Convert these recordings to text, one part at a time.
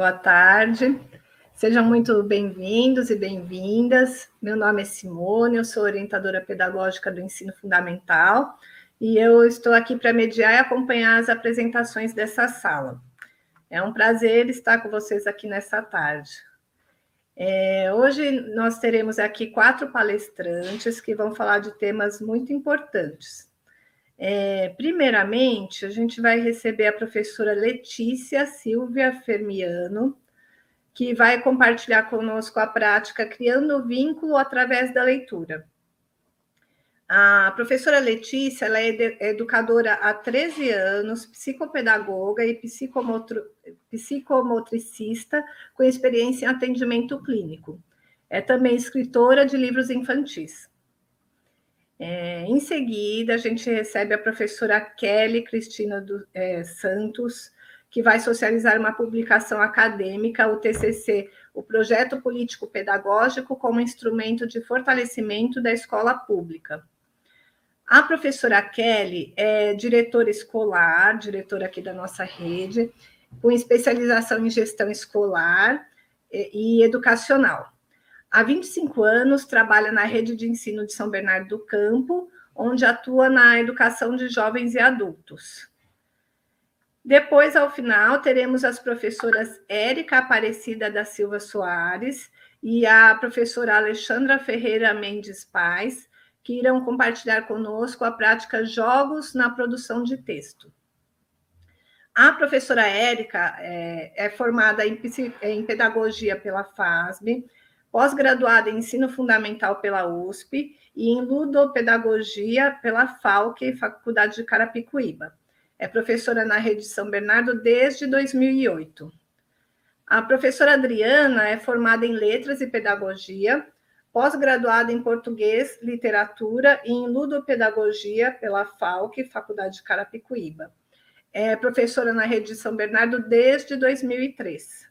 Boa tarde. Sejam muito bem-vindos e bem-vindas. Meu nome é Simone, eu sou orientadora pedagógica do ensino fundamental e eu estou aqui para mediar e acompanhar as apresentações dessa sala. É um prazer estar com vocês aqui nessa tarde. É, hoje nós teremos aqui quatro palestrantes que vão falar de temas muito importantes. É, primeiramente, a gente vai receber a professora Letícia Silvia Fermiano, que vai compartilhar conosco a prática Criando Vínculo através da leitura. A professora Letícia ela é educadora há 13 anos, psicopedagoga e psicomotricista com experiência em atendimento clínico. É também escritora de livros infantis. É, em seguida, a gente recebe a professora Kelly Cristina do, é, Santos, que vai socializar uma publicação acadêmica, o TCC, o Projeto Político Pedagógico como Instrumento de Fortalecimento da Escola Pública. A professora Kelly é diretora escolar, diretora aqui da nossa rede, com especialização em gestão escolar e educacional. Há 25 anos, trabalha na rede de ensino de São Bernardo do Campo, onde atua na educação de jovens e adultos. Depois, ao final, teremos as professoras Érica Aparecida da Silva Soares e a professora Alexandra Ferreira Mendes Paz, que irão compartilhar conosco a prática Jogos na Produção de Texto. A professora Érica é, é formada em, em Pedagogia pela FASB, pós-graduada em Ensino Fundamental pela USP e em Ludopedagogia pela FALC, Faculdade de Carapicuíba. É professora na Rede São Bernardo desde 2008. A professora Adriana é formada em Letras e Pedagogia, pós-graduada em Português, Literatura e em Ludopedagogia pela FALC, Faculdade de Carapicuíba. É professora na Rede São Bernardo desde 2003.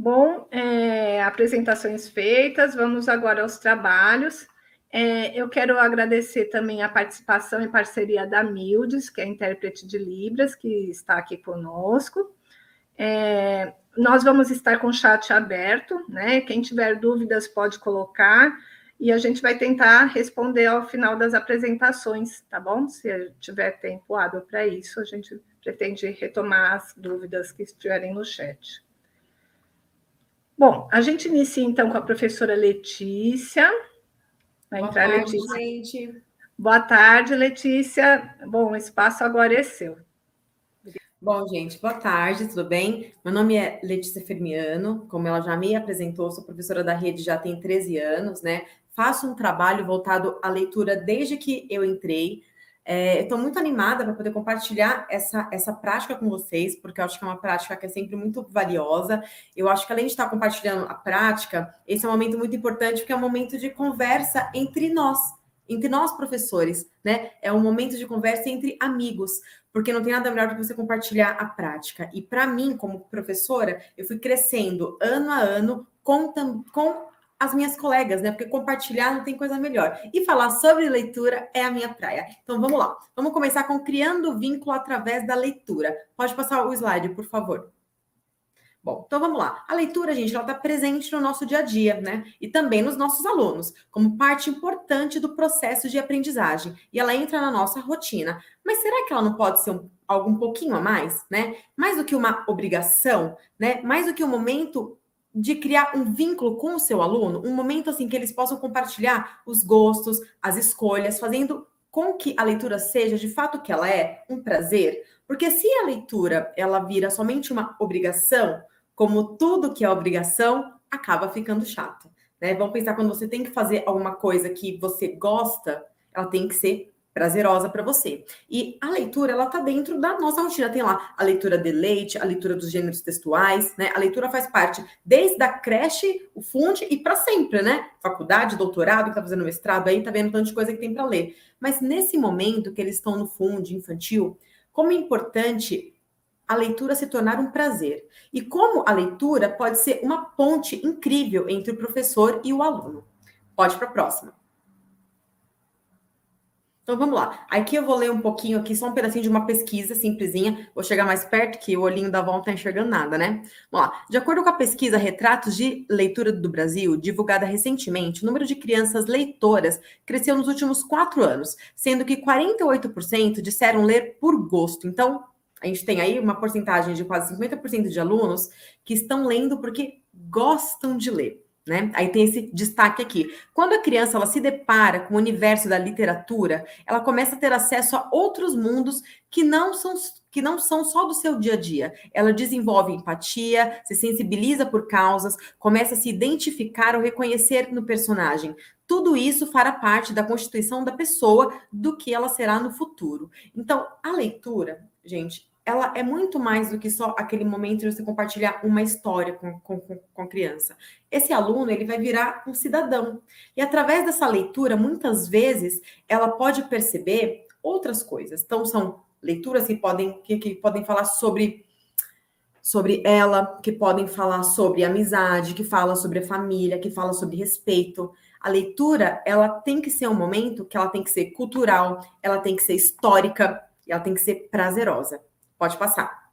Bom, é, apresentações feitas, vamos agora aos trabalhos. É, eu quero agradecer também a participação e parceria da Mildes, que é intérprete de Libras, que está aqui conosco. É, nós vamos estar com o chat aberto, né? Quem tiver dúvidas pode colocar e a gente vai tentar responder ao final das apresentações, tá bom? Se tiver tempo hábil para isso, a gente pretende retomar as dúvidas que estiverem no chat. Bom, a gente inicia então com a professora Letícia. Vai Boa entrar tarde, Letícia. Gente. Boa tarde, Letícia. Bom, o espaço agora é seu. Bom, gente, boa tarde, tudo bem? Meu nome é Letícia Fermiano, como ela já me apresentou, sou professora da rede já tem 13 anos, né? Faço um trabalho voltado à leitura desde que eu entrei. É, Estou muito animada para poder compartilhar essa, essa prática com vocês, porque eu acho que é uma prática que é sempre muito valiosa. Eu acho que além de estar compartilhando a prática, esse é um momento muito importante, porque é um momento de conversa entre nós, entre nós professores, né? É um momento de conversa entre amigos, porque não tem nada melhor do que você compartilhar a prática. E para mim, como professora, eu fui crescendo ano a ano com, com as minhas colegas, né? Porque compartilhar não tem coisa melhor. E falar sobre leitura é a minha praia. Então vamos lá. Vamos começar com criando vínculo através da leitura. Pode passar o slide, por favor. Bom, então vamos lá. A leitura, gente, ela está presente no nosso dia a dia, né? E também nos nossos alunos, como parte importante do processo de aprendizagem. E ela entra na nossa rotina. Mas será que ela não pode ser um, algo um pouquinho a mais, né? Mais do que uma obrigação, né? Mais do que um momento de criar um vínculo com o seu aluno, um momento assim que eles possam compartilhar os gostos, as escolhas, fazendo com que a leitura seja de fato o que ela é, um prazer. Porque se a leitura ela vira somente uma obrigação, como tudo que é obrigação, acaba ficando chato. Né? Vamos pensar quando você tem que fazer alguma coisa que você gosta, ela tem que ser prazerosa para você. E a leitura, ela tá dentro da nossa rotina. Tem lá a leitura de leite, a leitura dos gêneros textuais, né? A leitura faz parte desde a creche, o funde e para sempre, né? Faculdade, doutorado, que tá fazendo mestrado aí, tá vendo tanto de coisa que tem para ler. Mas nesse momento que eles estão no funde infantil, como é importante a leitura se tornar um prazer. E como a leitura pode ser uma ponte incrível entre o professor e o aluno. Pode para a próxima. Então vamos lá. Aqui eu vou ler um pouquinho aqui, só um pedacinho de uma pesquisa simplesinha. Vou chegar mais perto, que o olhinho da volta não tá enxergando nada, né? Vamos lá. De acordo com a pesquisa Retratos de Leitura do Brasil, divulgada recentemente, o número de crianças leitoras cresceu nos últimos quatro anos, sendo que 48% disseram ler por gosto. Então, a gente tem aí uma porcentagem de quase 50% de alunos que estão lendo porque gostam de ler. Né? Aí tem esse destaque aqui. Quando a criança ela se depara com o universo da literatura, ela começa a ter acesso a outros mundos que não são que não são só do seu dia a dia. Ela desenvolve empatia, se sensibiliza por causas, começa a se identificar ou reconhecer no personagem. Tudo isso fará parte da constituição da pessoa, do que ela será no futuro. Então, a leitura, gente, ela é muito mais do que só aquele momento de você compartilhar uma história com, com, com a criança. Esse aluno, ele vai virar um cidadão. E através dessa leitura, muitas vezes, ela pode perceber outras coisas. Então, são leituras que podem, que, que podem falar sobre sobre ela, que podem falar sobre amizade, que fala sobre a família, que fala sobre respeito. A leitura, ela tem que ser um momento que ela tem que ser cultural, ela tem que ser histórica, ela tem que ser prazerosa. Pode passar.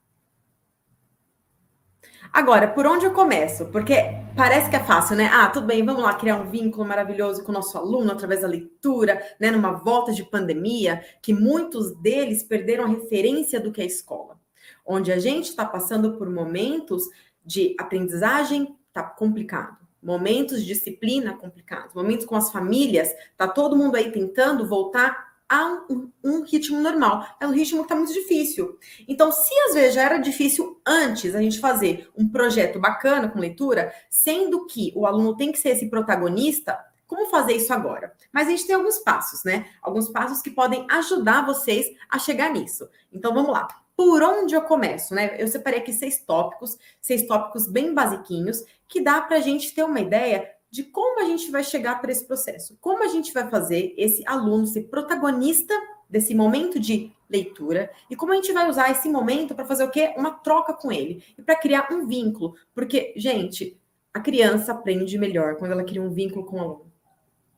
Agora, por onde eu começo? Porque parece que é fácil, né? Ah, tudo bem, vamos lá criar um vínculo maravilhoso com o nosso aluno através da leitura, né? Numa volta de pandemia, que muitos deles perderam a referência do que é escola. Onde a gente está passando por momentos de aprendizagem, tá complicado. Momentos de disciplina complicados, momentos com as famílias, tá todo mundo aí tentando voltar a um, um, ritmo normal. É um ritmo que está muito difícil. Então, se às vezes já era difícil antes a gente fazer um projeto bacana com leitura, sendo que o aluno tem que ser esse protagonista, como fazer isso agora? Mas a gente tem alguns passos, né? Alguns passos que podem ajudar vocês a chegar nisso. Então, vamos lá. Por onde eu começo, né? Eu separei aqui seis tópicos, seis tópicos bem basiquinhos, que dá para a gente ter uma ideia de como a gente vai chegar para esse processo, como a gente vai fazer esse aluno ser protagonista desse momento de leitura e como a gente vai usar esse momento para fazer o quê? Uma troca com ele e para criar um vínculo, porque gente, a criança aprende melhor quando ela cria um vínculo com o aluno.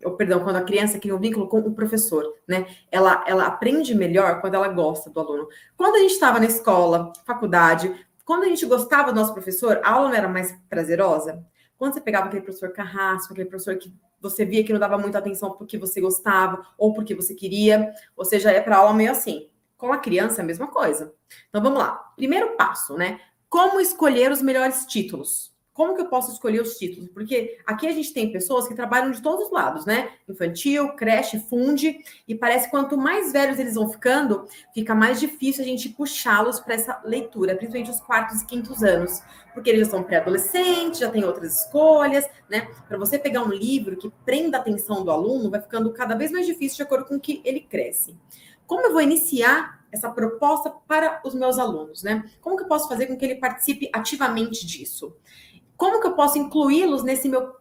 Ou, perdão, quando a criança cria um vínculo com o professor, né? Ela, ela aprende melhor quando ela gosta do aluno. Quando a gente estava na escola, faculdade, quando a gente gostava do nosso professor, a aula não era mais prazerosa? Quando você pegava aquele professor carrasco, aquele professor que você via que não dava muita atenção porque você gostava ou porque você queria, ou seja, é para aula meio assim. Com a criança é a mesma coisa. Então vamos lá. Primeiro passo, né? Como escolher os melhores títulos? Como que eu posso escolher os títulos? Porque aqui a gente tem pessoas que trabalham de todos os lados, né? Infantil, creche, funde, e parece que quanto mais velhos eles vão ficando, fica mais difícil a gente puxá-los para essa leitura, principalmente os quartos e quintos anos, porque eles já são pré-adolescentes, já têm outras escolhas, né? Para você pegar um livro que prenda a atenção do aluno, vai ficando cada vez mais difícil de acordo com que ele cresce. Como eu vou iniciar essa proposta para os meus alunos, né? Como que eu posso fazer com que ele participe ativamente disso? Como que eu posso incluí-los nesse meu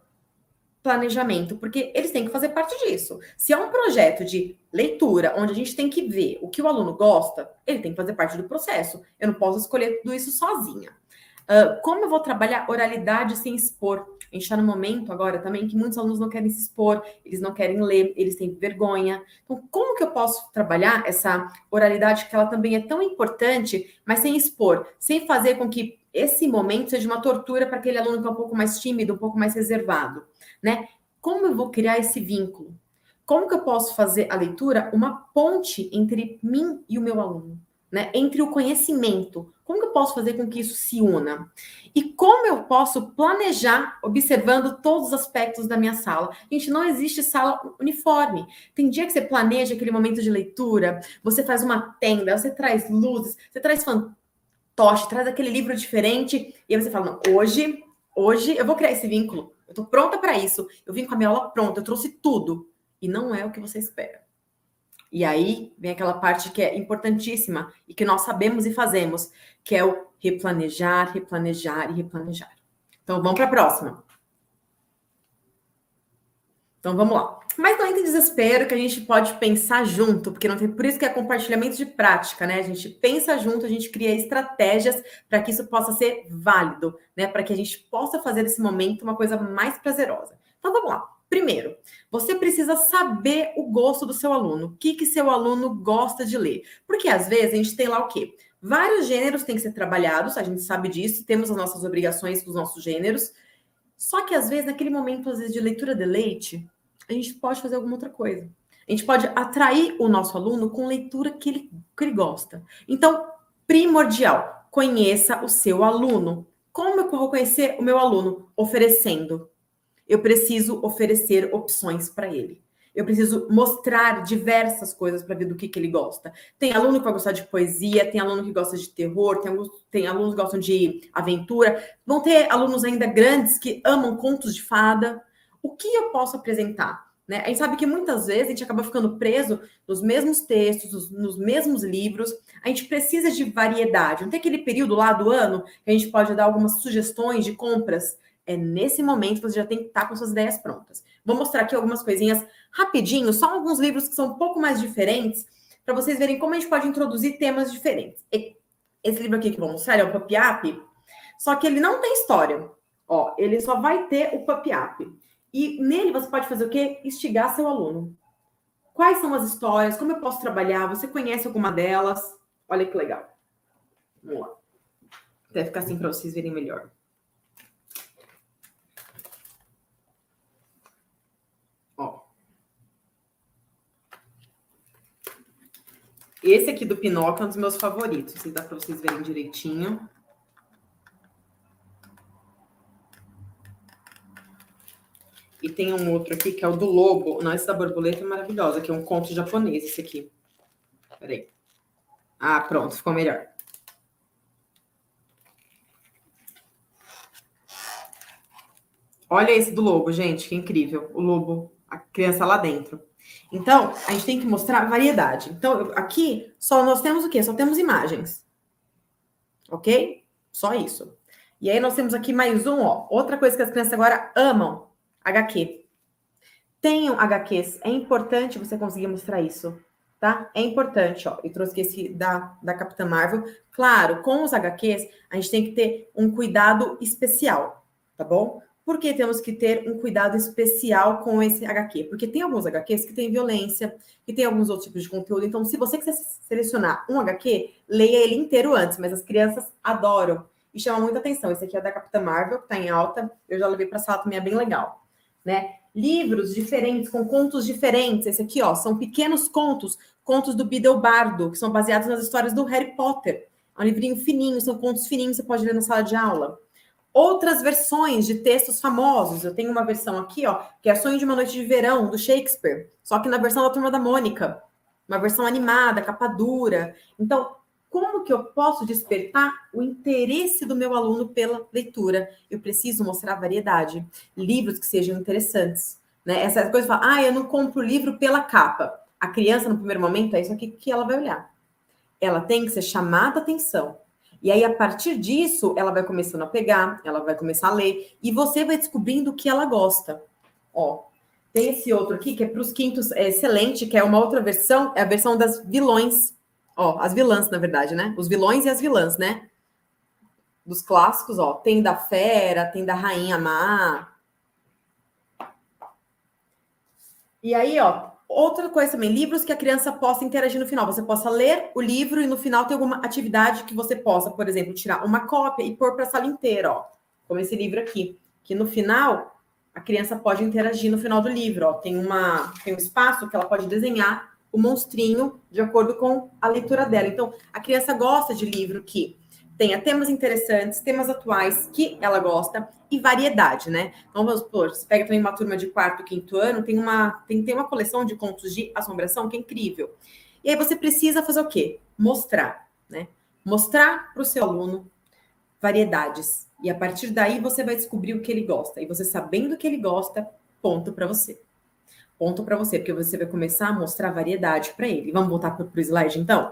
planejamento? Porque eles têm que fazer parte disso. Se é um projeto de leitura, onde a gente tem que ver o que o aluno gosta, ele tem que fazer parte do processo. Eu não posso escolher tudo isso sozinha. Uh, como eu vou trabalhar oralidade sem expor? A gente está no momento agora também que muitos alunos não querem se expor, eles não querem ler, eles têm vergonha. Então, como que eu posso trabalhar essa oralidade que ela também é tão importante, mas sem expor, sem fazer com que esse momento seja uma tortura para aquele aluno que é um pouco mais tímido, um pouco mais reservado, né? Como eu vou criar esse vínculo? Como que eu posso fazer a leitura uma ponte entre mim e o meu aluno? né? Entre o conhecimento. Como que eu posso fazer com que isso se una? E como eu posso planejar observando todos os aspectos da minha sala? Gente, não existe sala uniforme. Tem dia que você planeja aquele momento de leitura, você faz uma tenda, você traz luzes, você traz fantoche, traz aquele livro diferente, e aí você fala: não, hoje, hoje eu vou criar esse vínculo. Eu tô pronta para isso. Eu vim com a minha aula pronta, eu trouxe tudo. E não é o que você espera. E aí vem aquela parte que é importantíssima e que nós sabemos e fazemos, que é o replanejar, replanejar e replanejar. Então vamos para a próxima. Então vamos lá. Mas não entre desespero que a gente pode pensar junto, porque não tem por isso que é compartilhamento de prática, né? A gente pensa junto, a gente cria estratégias para que isso possa ser válido, né? Para que a gente possa fazer desse momento uma coisa mais prazerosa. Então vamos lá. Primeiro, você precisa saber o gosto do seu aluno, o que, que seu aluno gosta de ler. Porque às vezes a gente tem lá o quê? Vários gêneros têm que ser trabalhados, a gente sabe disso, temos as nossas obrigações com os nossos gêneros. Só que às vezes, naquele momento, às vezes, de leitura de leite, a gente pode fazer alguma outra coisa. A gente pode atrair o nosso aluno com leitura que ele, que ele gosta. Então, primordial, conheça o seu aluno. Como eu vou conhecer o meu aluno? Oferecendo. Eu preciso oferecer opções para ele. Eu preciso mostrar diversas coisas para ver do que, que ele gosta. Tem aluno que vai gostar de poesia, tem aluno que gosta de terror, tem, tem alunos que gostam de aventura. Vão ter alunos ainda grandes que amam contos de fada. O que eu posso apresentar? Né? A gente sabe que muitas vezes a gente acaba ficando preso nos mesmos textos, nos, mesmos livros. A gente precisa de variedade. Não tem aquele período lá do ano que a gente pode dar algumas sugestões de compras. É nesse momento que você já tem que estar com suas ideias prontas. Vou mostrar aqui algumas coisinhas rapidinho, só alguns livros que são um pouco mais diferentes, para vocês verem como a gente pode introduzir temas diferentes. Esse livro aqui que eu vou mostrar é o Up, só que ele não tem história. Ó, ele só vai ter o Up. E nele você pode fazer o quê? Instigar seu aluno. Quais são as histórias? Como eu posso trabalhar? Você conhece alguma delas? Olha que legal. Vamos lá. Até ficar assim para vocês verem melhor. Esse aqui do Pinóquio é um dos meus favoritos. Se dá para vocês verem direitinho. E tem um outro aqui que é o do lobo. Não, esse da borboleta é maravilhosa, que é um conto japonês, esse aqui. Peraí. Ah, pronto, ficou melhor. Olha esse do lobo, gente, que incrível. O lobo, a criança lá dentro. Então, a gente tem que mostrar variedade. Então, aqui, só nós temos o quê? Só temos imagens. Ok? Só isso. E aí, nós temos aqui mais um, ó. Outra coisa que as crianças agora amam: HQ. Tenham HQs. É importante você conseguir mostrar isso, tá? É importante, ó. Eu trouxe esse da, da Capitã Marvel. Claro, com os HQs, a gente tem que ter um cuidado especial, tá bom? Por que temos que ter um cuidado especial com esse HQ? Porque tem alguns HQs que têm violência, que tem alguns outros tipos de conteúdo. Então, se você quiser selecionar um HQ, leia ele inteiro antes, mas as crianças adoram e chama muita atenção. Esse aqui é da Capitã Marvel, que está em alta. Eu já levei para sala também, é bem legal. Né? Livros diferentes, com contos diferentes. Esse aqui, ó, são pequenos contos, contos do Bidelbardo, que são baseados nas histórias do Harry Potter. É um livrinho fininho, são contos fininhos, você pode ler na sala de aula outras versões de textos famosos. Eu tenho uma versão aqui, ó, que é Sonho de uma Noite de Verão, do Shakespeare, só que na versão da Turma da Mônica, uma versão animada, capa dura. Então, como que eu posso despertar o interesse do meu aluno pela leitura? Eu preciso mostrar variedade, livros que sejam interessantes. Né? Essa coisa fala, ah, eu não compro livro pela capa. A criança, no primeiro momento, é isso aqui que ela vai olhar. Ela tem que ser chamada a atenção e aí, a partir disso, ela vai começando a pegar, ela vai começar a ler, e você vai descobrindo o que ela gosta. Ó, tem esse outro aqui, que é para os quintos, é excelente, que é uma outra versão, é a versão das vilões. Ó, as vilãs, na verdade, né? Os vilões e as vilãs, né? Dos clássicos, ó. Tem da Fera, tem da Rainha Má. E aí, ó, Outra coisa também, livros que a criança possa interagir no final. Você possa ler o livro e no final ter alguma atividade que você possa, por exemplo, tirar uma cópia e pôr para a sala inteira, ó. Como esse livro aqui, que no final a criança pode interagir no final do livro, ó. Tem uma tem um espaço que ela pode desenhar o monstrinho de acordo com a leitura dela. Então, a criança gosta de livro que tenha temas interessantes, temas atuais que ela gosta e variedade, né? Então, vamos supor, você pega também uma turma de quarto, quinto ano, tem uma, tem, tem uma coleção de contos de assombração que é incrível. E aí você precisa fazer o quê? Mostrar, né? Mostrar para o seu aluno variedades. E a partir daí você vai descobrir o que ele gosta. E você sabendo o que ele gosta, ponto para você. Ponto para você, porque você vai começar a mostrar variedade para ele. Vamos voltar para o slide, então?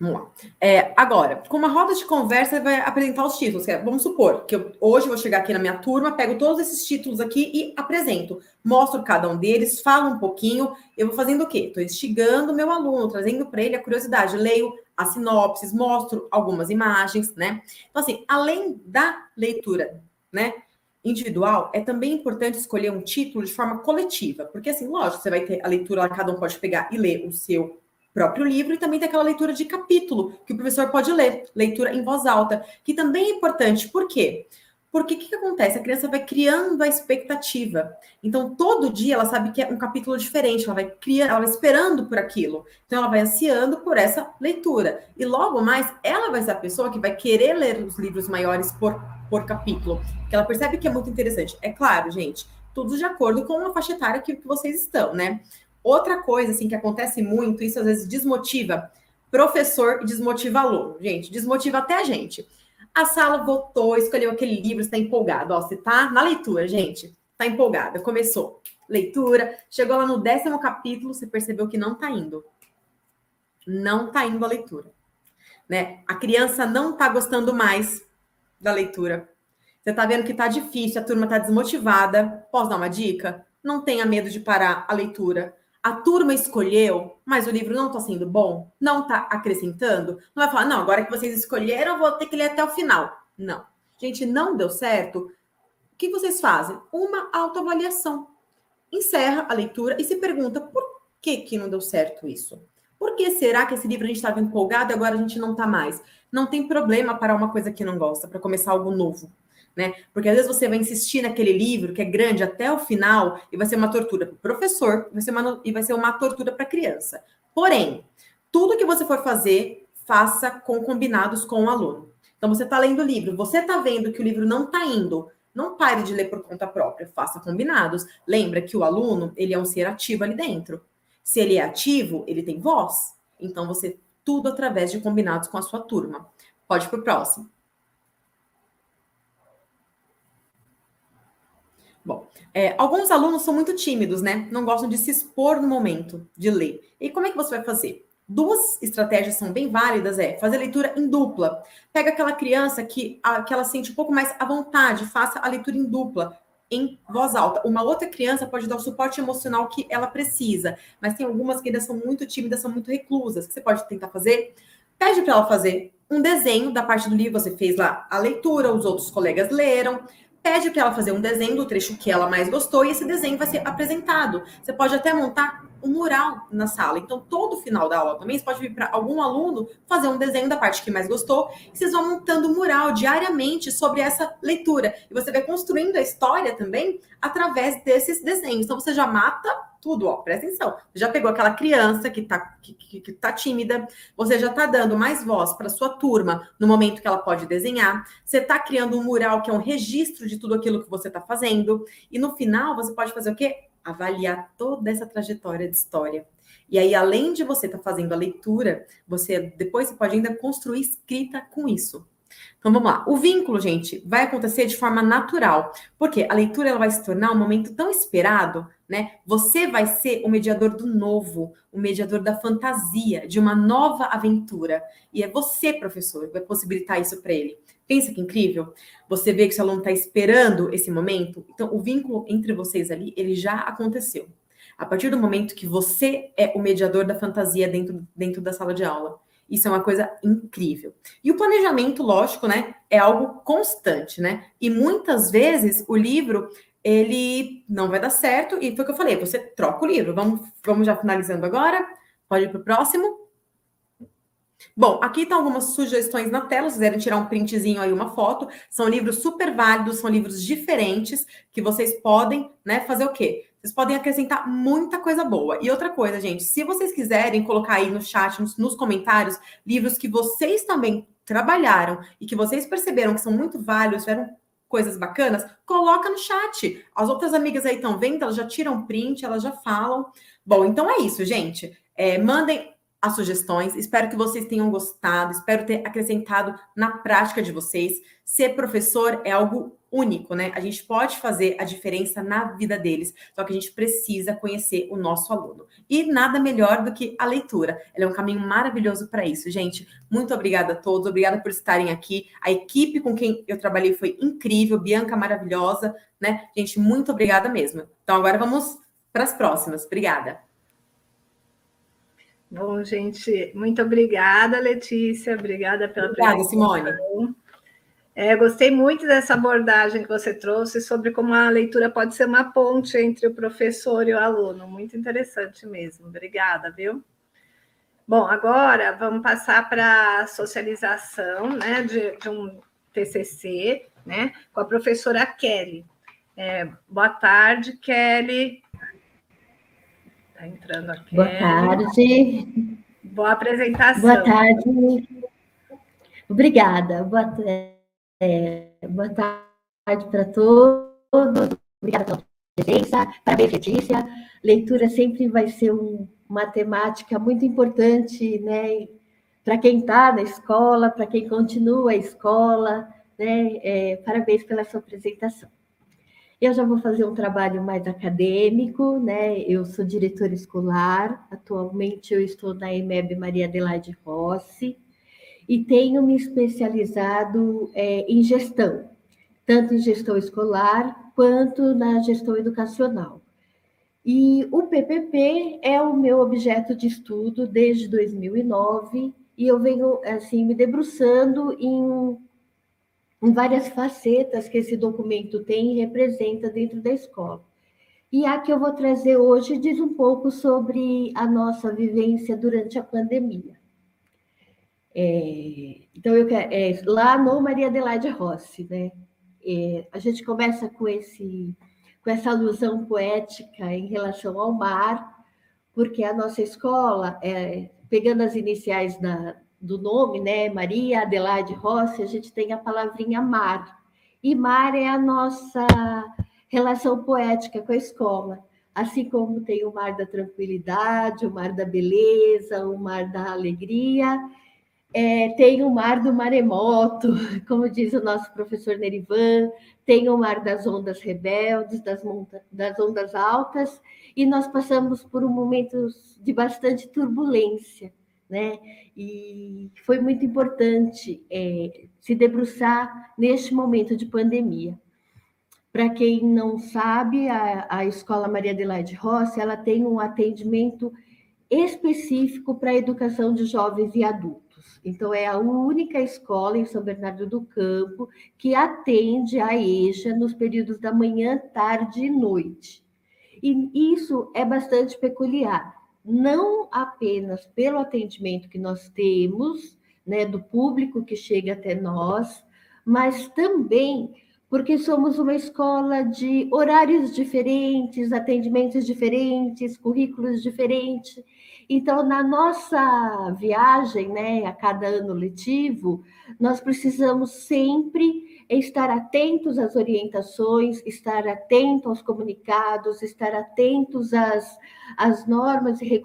Vamos lá. É, agora, com uma roda de conversa, vai apresentar os títulos. É, vamos supor que eu, hoje eu vou chegar aqui na minha turma, pego todos esses títulos aqui e apresento. Mostro cada um deles, falo um pouquinho. Eu vou fazendo o quê? Estou instigando meu aluno, trazendo para ele a curiosidade. Leio as sinopses, mostro algumas imagens, né? Então, assim, além da leitura, né? Individual, é também importante escolher um título de forma coletiva, porque assim, lógico, você vai ter a leitura, cada um pode pegar e ler o seu próprio livro e também tem aquela leitura de capítulo que o professor pode ler, leitura em voz alta, que também é importante. Por quê? Porque o que, que, acontece? A criança vai criando a expectativa. Então, todo dia ela sabe que é um capítulo diferente, ela vai criando, ela vai esperando por aquilo. Então, ela vai ansiando por essa leitura. E logo mais, ela vai ser a pessoa que vai querer ler os livros maiores por, por capítulo. Que ela percebe que é muito interessante. É claro, gente, tudo de acordo com a faixa etária que, vocês estão, né? Outra coisa, assim, que acontece muito, isso às vezes desmotiva professor e desmotiva aluno. Gente, desmotiva até a gente. A sala votou, escolheu aquele livro, está empolgado. Ó, você tá na leitura, gente. Tá empolgada. Começou leitura, chegou lá no décimo capítulo, você percebeu que não tá indo. Não tá indo a leitura. Né? A criança não tá gostando mais da leitura. Você tá vendo que tá difícil, a turma tá desmotivada. Posso dar uma dica? Não tenha medo de parar a leitura a turma escolheu, mas o livro não está sendo bom, não está acrescentando, não vai falar, não, agora que vocês escolheram, eu vou ter que ler até o final. Não. Gente, não deu certo. O que vocês fazem? Uma autoavaliação. Encerra a leitura e se pergunta por que, que não deu certo isso? Por que será que esse livro a gente estava empolgado e agora a gente não está mais? Não tem problema parar uma coisa que não gosta, para começar algo novo né? Porque às vezes você vai insistir naquele livro que é grande até o final e vai ser uma tortura para o professor vai ser uma, e vai ser uma tortura para a criança. Porém, tudo que você for fazer, faça com combinados com o aluno. Então, você está lendo o livro, você está vendo que o livro não está indo, não pare de ler por conta própria, faça combinados. Lembra que o aluno, ele é um ser ativo ali dentro. Se ele é ativo, ele tem voz. Então, você tudo através de combinados com a sua turma. Pode para o próximo. Bom, é, alguns alunos são muito tímidos, né? Não gostam de se expor no momento de ler. E como é que você vai fazer? Duas estratégias são bem válidas, é fazer leitura em dupla. Pega aquela criança que, a, que ela sente um pouco mais à vontade, faça a leitura em dupla, em voz alta. Uma outra criança pode dar o suporte emocional que ela precisa, mas tem algumas que ainda são muito tímidas, são muito reclusas. O que você pode tentar fazer? Pede para ela fazer um desenho da parte do livro, você fez lá a leitura, os outros colegas leram pede para ela fazer um desenho do trecho que ela mais gostou e esse desenho vai ser apresentado. Você pode até montar um mural na sala. Então, todo final da aula também, você pode vir para algum aluno fazer um desenho da parte que mais gostou e vocês vão montando um mural diariamente sobre essa leitura. E você vai construindo a história também através desses desenhos. Então, você já mata tudo, ó, presta atenção. Já pegou aquela criança que tá, que, que, que tá tímida, você já tá dando mais voz para sua turma no momento que ela pode desenhar, você tá criando um mural que é um registro de tudo aquilo que você tá fazendo, e no final você pode fazer o quê? Avaliar toda essa trajetória de história. E aí, além de você estar tá fazendo a leitura, você depois você pode ainda construir escrita com isso. Então vamos lá. O vínculo, gente, vai acontecer de forma natural, porque a leitura ela vai se tornar um momento tão esperado, né? Você vai ser o mediador do novo, o mediador da fantasia, de uma nova aventura. E é você, professor, que vai possibilitar isso para ele. Pensa que incrível. Você vê que seu aluno está esperando esse momento. Então, o vínculo entre vocês ali, ele já aconteceu. A partir do momento que você é o mediador da fantasia dentro, dentro da sala de aula. Isso é uma coisa incrível. E o planejamento, lógico, né, é algo constante, né? E muitas vezes o livro ele não vai dar certo e foi o que eu falei, você troca o livro. Vamos, vamos já finalizando agora. Pode ir para o próximo. Bom, aqui estão tá algumas sugestões na tela, se quiserem tirar um printzinho aí, uma foto. São livros super válidos, são livros diferentes que vocês podem, né, fazer o quê? Vocês podem acrescentar muita coisa boa. E outra coisa, gente, se vocês quiserem colocar aí no chat, nos, nos comentários, livros que vocês também trabalharam e que vocês perceberam que são muito válidos, tiveram coisas bacanas, coloca no chat. As outras amigas aí estão vendo, elas já tiram print, elas já falam. Bom, então é isso, gente. É, mandem as sugestões. Espero que vocês tenham gostado, espero ter acrescentado na prática de vocês. Ser professor é algo único, né? A gente pode fazer a diferença na vida deles, só que a gente precisa conhecer o nosso aluno. E nada melhor do que a leitura. Ela é um caminho maravilhoso para isso, gente. Muito obrigada a todos, obrigada por estarem aqui. A equipe com quem eu trabalhei foi incrível, Bianca maravilhosa, né? Gente, muito obrigada mesmo. Então agora vamos para as próximas. Obrigada. Bom, gente, muito obrigada, Letícia. Obrigada pela Obrigada, Simone. É, gostei muito dessa abordagem que você trouxe sobre como a leitura pode ser uma ponte entre o professor e o aluno. Muito interessante mesmo. Obrigada, viu? Bom, agora vamos passar para a socialização né, de, de, um TCC né, com a professora Kelly. É, boa tarde, Kelly. Está entrando aqui. Boa tarde. Boa apresentação. Boa tarde. Obrigada. Boa, é, boa tarde para todos. Obrigada pela presença. Parabéns, Letícia. Leitura sempre vai ser um, uma temática muito importante, né? Para quem está na escola, para quem continua a escola, né? É, parabéns pela sua apresentação. Eu já vou fazer um trabalho mais acadêmico, né? Eu sou diretora escolar, atualmente eu estou na EMEB Maria Adelaide Rossi e tenho me especializado é, em gestão, tanto em gestão escolar quanto na gestão educacional. E o PPP é o meu objeto de estudo desde 2009 e eu venho assim me debruçando em em várias facetas que esse documento tem e representa dentro da escola. E a que eu vou trazer hoje diz um pouco sobre a nossa vivência durante a pandemia. É, então, eu quero, é, lá no Maria Adelaide Rossi, né? É, a gente começa com, esse, com essa alusão poética em relação ao mar, porque a nossa escola, é, pegando as iniciais da, do nome, né, Maria Adelaide Rossi, a gente tem a palavrinha mar. E mar é a nossa relação poética com a escola. Assim como tem o mar da tranquilidade, o mar da beleza, o mar da alegria, é, tem o mar do maremoto, como diz o nosso professor Nerivan, tem o mar das ondas rebeldes, das, das ondas altas, e nós passamos por um momento de bastante turbulência né? E foi muito importante é, se debruçar neste momento de pandemia. Para quem não sabe, a, a Escola Maria Adelaide Rossi ela tem um atendimento específico para a educação de jovens e adultos. Então, é a única escola em São Bernardo do Campo que atende a EJA nos períodos da manhã, tarde e noite. E isso é bastante peculiar, não apenas pelo atendimento que nós temos, né, do público que chega até nós, mas também porque somos uma escola de horários diferentes, atendimentos diferentes, currículos diferentes. Então, na nossa viagem, né, a cada ano letivo, nós precisamos sempre estar atentos às orientações, estar atento aos comunicados, estar atentos às, às normas e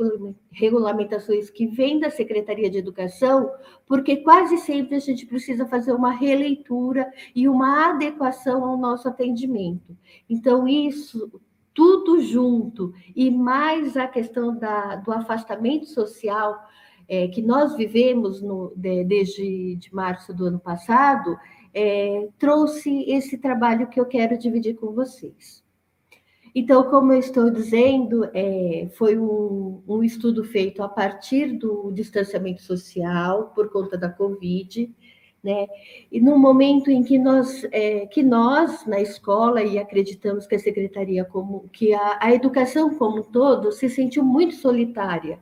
regulamentações que vêm da Secretaria de Educação, porque quase sempre a gente precisa fazer uma releitura e uma adequação ao nosso atendimento. Então, isso tudo junto, e mais a questão da, do afastamento social é, que nós vivemos no, de, desde de março do ano passado, é, trouxe esse trabalho que eu quero dividir com vocês. Então, como eu estou dizendo, é, foi um, um, estudo feito a partir do distanciamento social por conta da Covid, né? E no momento em que nós, é, que nós na escola e acreditamos que a secretaria como que a, a educação como um todo se sentiu muito solitária,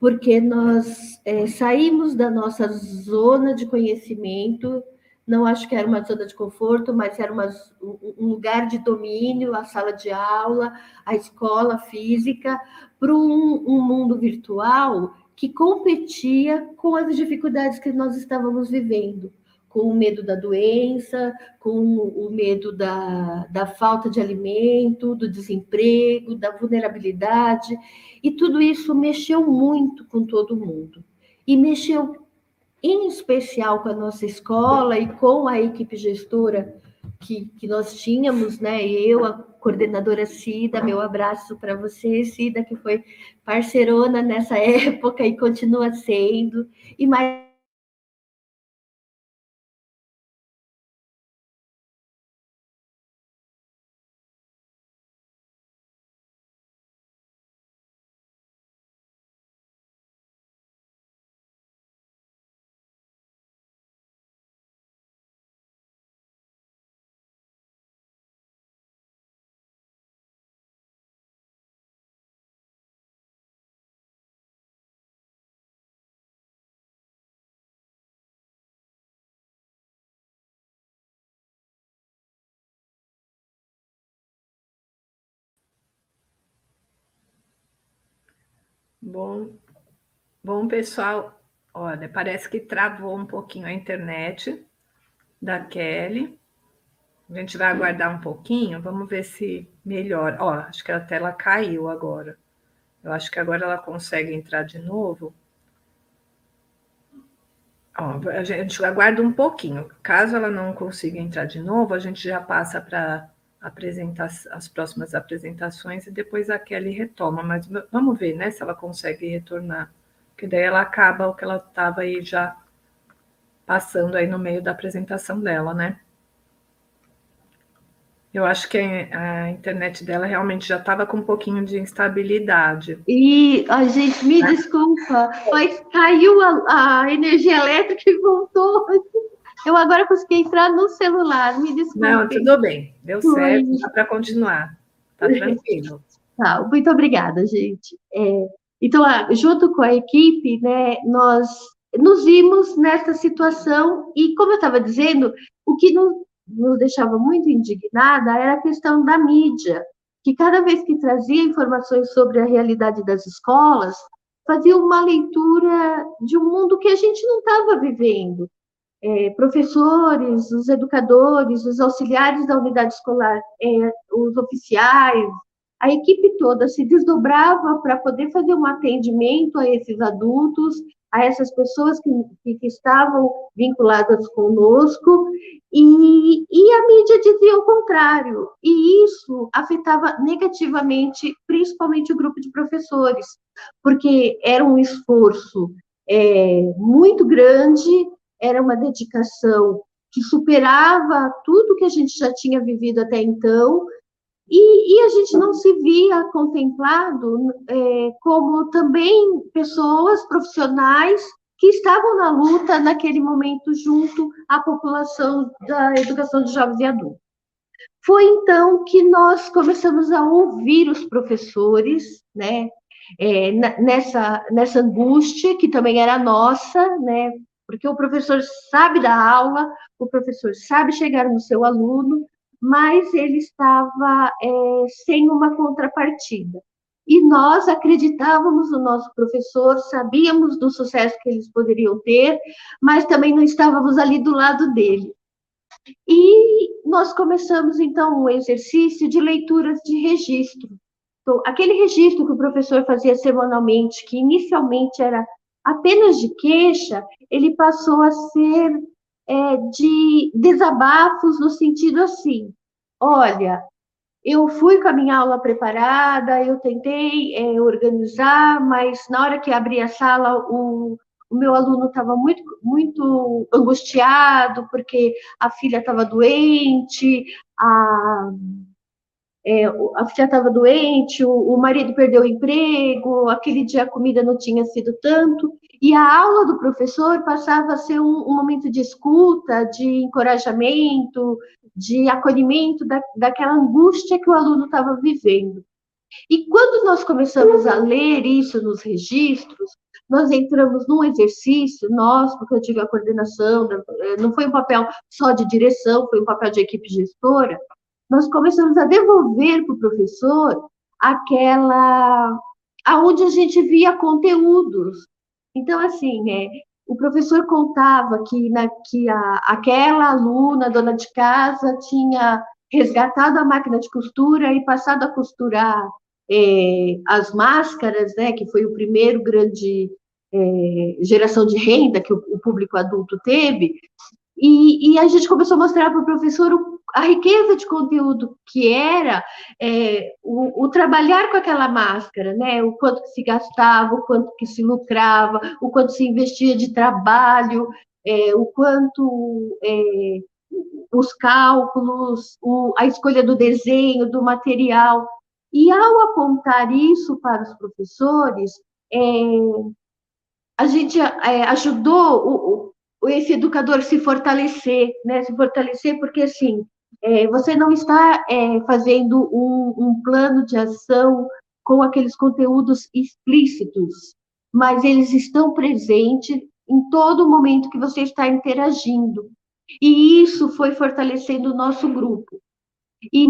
porque nós é, saímos da nossa zona de conhecimento não acho que era uma zona de conforto, mas era uma, um lugar de domínio, a sala de aula, a escola física, para um, um mundo virtual que competia com as dificuldades que nós estávamos vivendo, com o medo da doença, com o medo da, da falta de alimento, do desemprego, da vulnerabilidade, e tudo isso mexeu muito com todo mundo. E mexeu em especial com a nossa escola e com a equipe gestora que, que nós tínhamos, né? Eu, a coordenadora Cida, meu abraço para você, Cida, que foi parceirona nessa época e continua sendo, e mais Bom, bom pessoal, olha, parece que travou um pouquinho a internet da Kelly. A gente vai aguardar um pouquinho, vamos ver se melhora. Ó, acho que a tela caiu agora. Eu acho que agora ela consegue entrar de novo. Ó, a gente aguarda um pouquinho. Caso ela não consiga entrar de novo, a gente já passa para as próximas apresentações e depois a Kelly retoma. Mas vamos ver, né, se ela consegue retornar. Porque daí ela acaba o que ela estava aí já passando aí no meio da apresentação dela, né? Eu acho que a internet dela realmente já estava com um pouquinho de instabilidade. E, a gente, me né? desculpa, mas caiu a, a, energia elétrica e voltou. Eu agora consegui entrar no celular, me desculpe. Não, tudo bem, deu certo, dá para continuar, tá tranquilo. Tá, muito obrigada, gente. É, então, junto com a equipe, né, nós nos vimos nessa situação e, como eu estava dizendo, o que nos nos deixava muito indignada era a questão da mídia, que cada vez que trazia informações sobre a realidade das escolas, fazia uma leitura de um mundo que a gente não estava vivendo. É, professores, os educadores, os auxiliares da unidade escolar, é, os oficiais, a equipe toda se desdobrava para poder fazer um atendimento a esses adultos a essas pessoas que, que estavam vinculadas conosco, e, e a mídia dizia o contrário, e isso afetava negativamente, principalmente o grupo de professores, porque era um esforço é, muito grande, era uma dedicação que superava tudo que a gente já tinha vivido até então, e, e, a gente não se via contemplado é, como também pessoas profissionais que estavam na luta naquele momento junto à população da educação de jovens e adultos. Foi então que nós começamos a ouvir os professores, né, é, nessa, nessa angústia que também era nossa, né, porque o professor sabe da aula, o professor sabe chegar no seu aluno, mas ele estava é, sem uma contrapartida. E nós acreditávamos no nosso professor, sabíamos do sucesso que eles poderiam ter, mas também não estávamos ali do lado dele. E nós começamos, então, um exercício de leituras de registro. Então, aquele registro que o professor fazia semanalmente, que inicialmente era apenas de queixa, ele passou a ser é, de desabafos no sentido assim: olha, eu fui com a minha aula preparada, eu tentei é, organizar, mas na hora que abri a sala, o, o meu aluno estava muito, muito angustiado, porque a filha estava doente, a, é, a filha estava doente, o, o, marido perdeu o emprego, aquele dia a comida não tinha sido tanto, e a aula do professor passava a ser um, um momento de escuta, de encorajamento, de acolhimento da, daquela angústia que o aluno estava vivendo. E quando nós começamos a ler isso nos registros, nós entramos num exercício, nós, porque eu digo a coordenação, não foi um papel só de direção, foi um papel de equipe gestora, nós começamos a devolver para o professor aquela aonde a gente via conteúdos. Então, assim, é, o professor contava que, na, que a, aquela aluna, dona de casa, tinha resgatado a máquina de costura e passado a costurar é, as máscaras, né, que foi o primeiro grande é, geração de renda que o, o público adulto teve, e, e, a gente começou a mostrar para o professor o, a riqueza de conteúdo que era é, o, o, trabalhar com aquela máscara, né? O quanto que se gastava, o quanto que se lucrava, o quanto se investia de trabalho, é, o quanto é, os cálculos, o, a escolha do desenho, do material. E ao apontar isso para os professores, é, a gente é, ajudou o, esse educador se fortalecer, né? Se fortalecer porque assim é, você não está é, fazendo um, um plano de ação com aqueles conteúdos explícitos, mas eles estão presentes em todo momento que você está interagindo. E isso foi fortalecendo o nosso grupo. E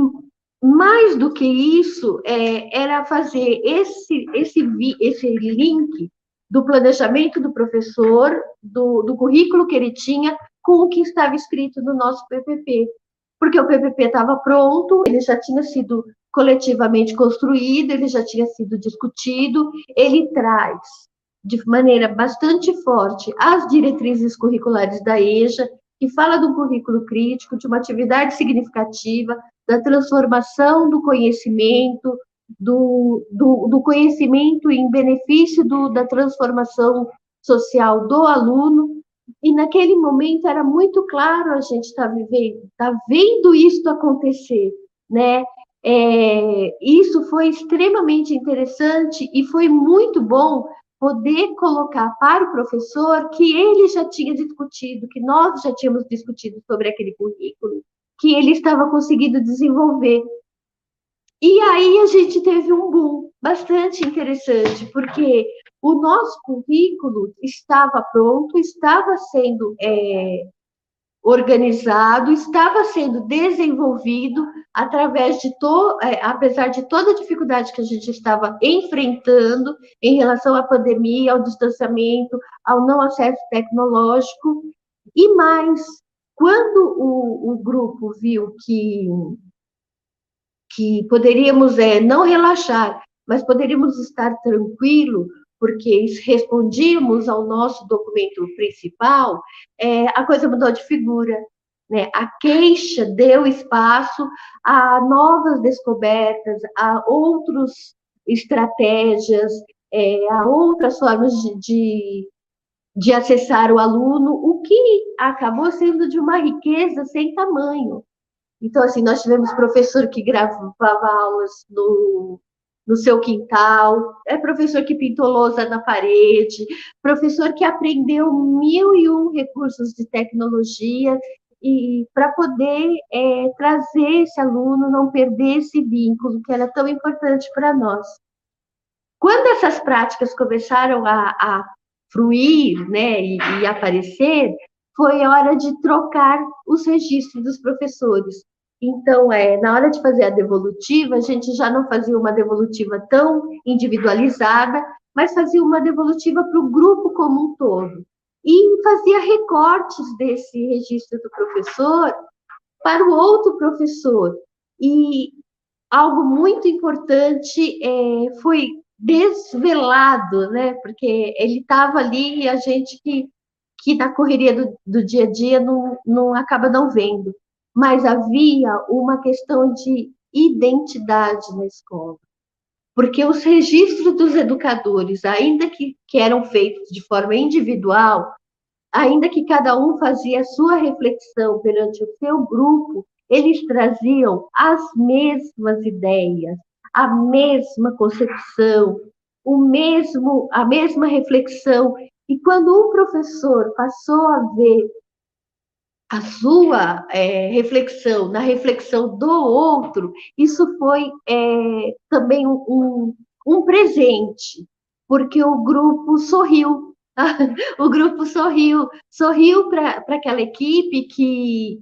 mais do que isso, é, era fazer esse, esse, esse link do planejamento do professor, do, do currículo que ele tinha, com o que estava escrito no nosso PPP. Porque o PPP estava pronto, ele já tinha sido coletivamente construído, ele já tinha sido discutido, ele traz de maneira bastante forte as diretrizes curriculares da EJA, que fala do currículo crítico, de uma atividade significativa, da transformação do conhecimento, do, do, do conhecimento em benefício do, da transformação social do aluno, e naquele momento era muito claro a gente estar tá vivendo, tá vendo isso acontecer, né? É, isso foi extremamente interessante e foi muito bom poder colocar para o professor que ele já tinha discutido, que nós já tínhamos discutido sobre aquele currículo, que ele estava conseguindo desenvolver. E aí a gente teve um boom bastante interessante, porque o nosso currículo estava pronto, estava sendo é, organizado, estava sendo desenvolvido através de to, é, apesar de toda a dificuldade que a gente estava enfrentando em relação à pandemia, ao distanciamento, ao não acesso tecnológico, e mais, quando o, o grupo viu que, que poderíamos é, não relaxar, mas poderíamos estar tranquilo, porque respondíamos ao nosso documento principal, é, a coisa mudou de figura. Né? A queixa deu espaço a novas descobertas, a outras estratégias, é, a outras formas de, de, de acessar o aluno, o que acabou sendo de uma riqueza sem tamanho. Então, assim, nós tivemos professor que gravava aulas no, no seu quintal, é professor que pintou lousa na parede, professor que aprendeu mil e um recursos de tecnologia e para poder é, trazer esse aluno, não perder esse vínculo que era tão importante para nós. Quando essas práticas começaram a, a fruir né, e, e aparecer, foi hora de trocar os registros dos professores. Então, é, na hora de fazer a devolutiva, a gente já não fazia uma devolutiva tão individualizada, mas fazia uma devolutiva para o grupo como um todo. E fazia recortes desse registro do professor para o outro professor. E algo muito importante é, foi desvelado, né? Porque ele estava ali e a gente que, que na correria do, do dia a dia não, não acaba não vendo. Mas havia uma questão de identidade na escola. Porque os registros dos educadores, ainda que, que eram feitos de forma individual, ainda que cada um fazia a sua reflexão perante o seu grupo, eles traziam as mesmas ideias, a mesma concepção, o mesmo, a mesma reflexão. E quando um professor passou a ver a sua é, reflexão na reflexão do outro, isso foi é, também um, um, presente, porque o grupo sorriu. o grupo sorriu, sorriu para aquela equipe que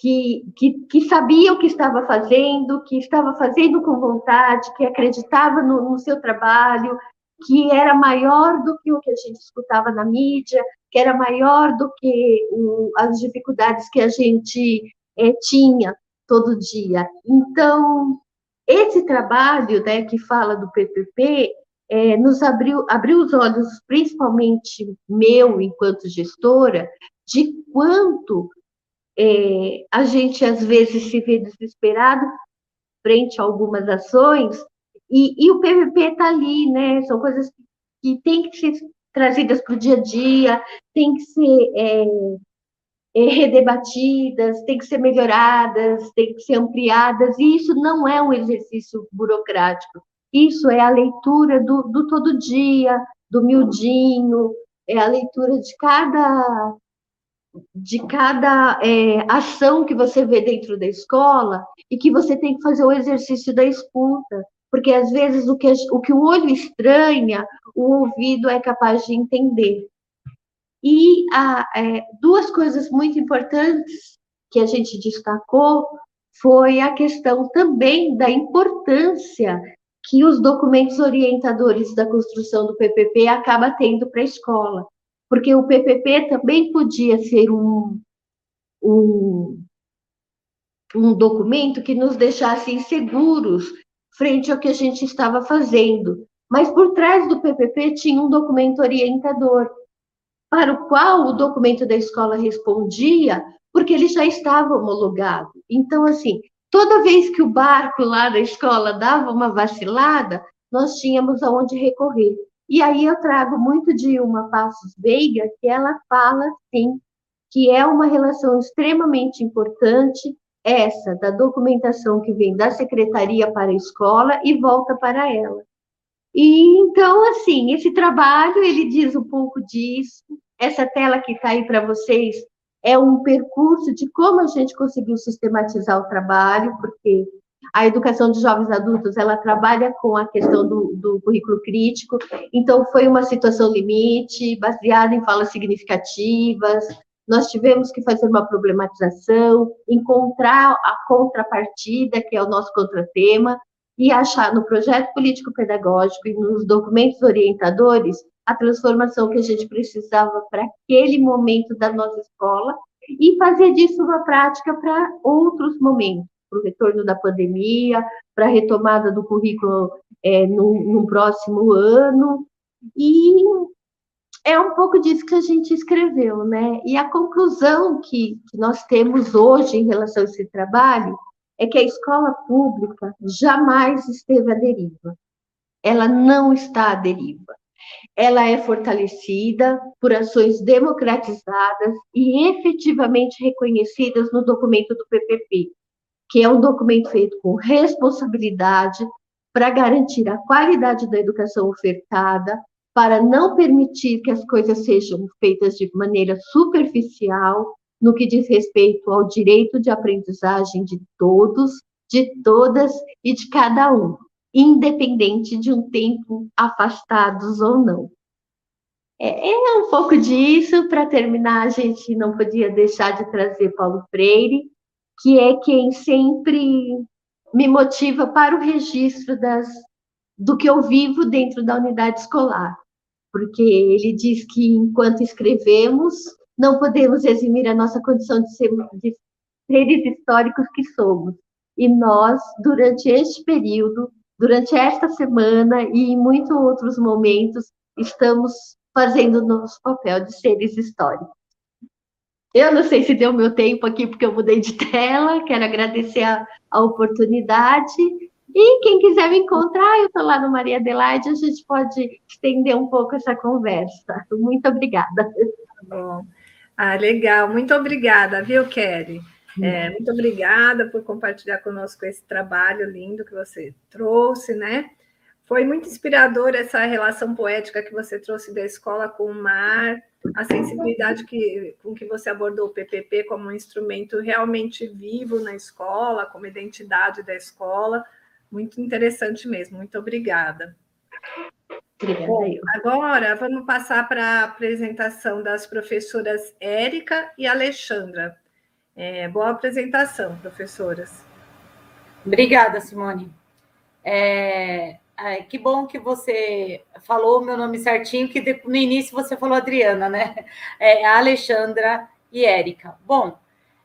que, que, que, sabia o que estava fazendo, que estava fazendo com vontade, que acreditava no, no, seu trabalho, que era maior do que o que a gente escutava na mídia, que era maior do que o, as dificuldades que a gente é, tinha todo dia. Então, esse trabalho né, que fala do PPP é, nos abriu, abriu os olhos, principalmente meu, enquanto gestora, de quanto é, a gente às vezes se vê desesperado frente a algumas ações, e, e o PVP está ali, né? São coisas que, têm que ser trazidas para o dia a dia, têm que ser é, é, redebatidas, têm que ser melhoradas, têm que ser ampliadas, e isso não é um exercício burocrático, isso é a leitura do, do todo dia, do miudinho, é a leitura de cada de cada é, ação que você vê dentro da escola e que você tem que fazer o exercício da escuta, porque às vezes o que, o que o olho estranha, o ouvido é capaz de entender. E é, duas coisas muito importantes que a gente destacou foi a questão também da importância que os documentos orientadores da construção do PPP acaba tendo para a escola, porque o PPP também podia ser um, um, um documento que nos deixasse inseguros frente ao que a gente estava fazendo. Mas por trás do PPP tinha um documento orientador, para o qual o documento da escola respondia, porque ele já estava homologado. Então, assim, toda vez que o barco lá da escola dava uma vacilada, nós tínhamos aonde recorrer. E aí eu trago muito de uma Passos Veiga, que ela fala, sim, que é uma relação extremamente importante essa da documentação que vem da secretaria para a escola e volta para ela. E então, assim, esse trabalho ele diz um pouco disso. Essa tela que está aí para vocês é um percurso de como a gente conseguiu sistematizar o trabalho, porque a educação de jovens adultos ela trabalha com a questão do, do currículo crítico, então foi uma situação limite, baseada em falas significativas, nós tivemos que fazer uma problematização, encontrar a contrapartida, que é o nosso contratema, e achar no projeto político-pedagógico e nos documentos orientadores a transformação que a gente precisava para aquele momento da nossa escola e fazer disso uma prática para outros momentos, para o retorno da pandemia, para a retomada do currículo é, no, no próximo ano. E é um pouco disso que a gente escreveu, né? E a conclusão que, que nós temos hoje em relação a esse trabalho é que a escola pública jamais esteve à deriva. Ela não está à deriva. Ela é fortalecida por ações democratizadas e efetivamente reconhecidas no documento do PPP, que é um documento feito com responsabilidade para garantir a qualidade da educação ofertada, para não permitir que as coisas sejam feitas de maneira superficial, no que diz respeito ao direito de aprendizagem de todos, de todas e de cada um, independente de um tempo afastados ou não. É, é um pouco disso. Para terminar, a gente não podia deixar de trazer Paulo Freire, que é quem sempre me motiva para o registro das, do que eu vivo dentro da unidade escolar, porque ele diz que enquanto escrevemos, não podemos eximir a nossa condição de, ser, de seres históricos que somos. E nós, durante este período, durante esta semana e em muitos outros momentos, estamos fazendo nosso papel de seres históricos. Eu não sei se deu meu tempo aqui, porque eu mudei de tela, quero agradecer a, a oportunidade e quem quiser me encontrar, eu estou lá no Maria Adelaide, a gente pode estender um pouco essa conversa. Muito obrigada. Tá bom. Ah, legal. Muito obrigada, viu, Kelly? É, muito obrigada por compartilhar conosco esse trabalho lindo que você trouxe, né? Foi muito inspirador essa relação poética que você trouxe da escola com o mar, a sensibilidade que, com que você abordou o PPP como um instrumento realmente vivo na escola, como identidade da escola. Muito interessante mesmo. Muito obrigada. Obrigada. Bom, agora vamos passar para a apresentação das professoras Érica e Alexandra. É, boa apresentação, professoras. Obrigada, Simone. É, é, que bom que você falou o meu nome certinho, que no início você falou Adriana, né? É Alexandra e Érica. Bom,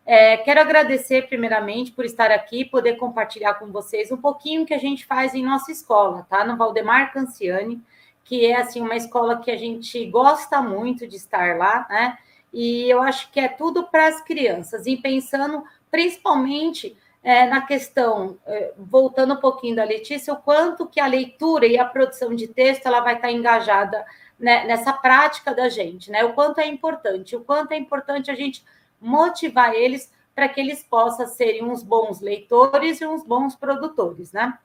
é, quero agradecer primeiramente por estar aqui, poder compartilhar com vocês um pouquinho que a gente faz em nossa escola, tá? No Valdemar Canciani, que é assim uma escola que a gente gosta muito de estar lá, né? E eu acho que é tudo para as crianças, e pensando principalmente é, na questão, é, voltando um pouquinho da Letícia, o quanto que a leitura e a produção de texto ela vai estar engajada né, nessa prática da gente, né? O quanto é importante, o quanto é importante a gente motivar eles para que eles possam serem uns bons leitores e uns bons produtores, né?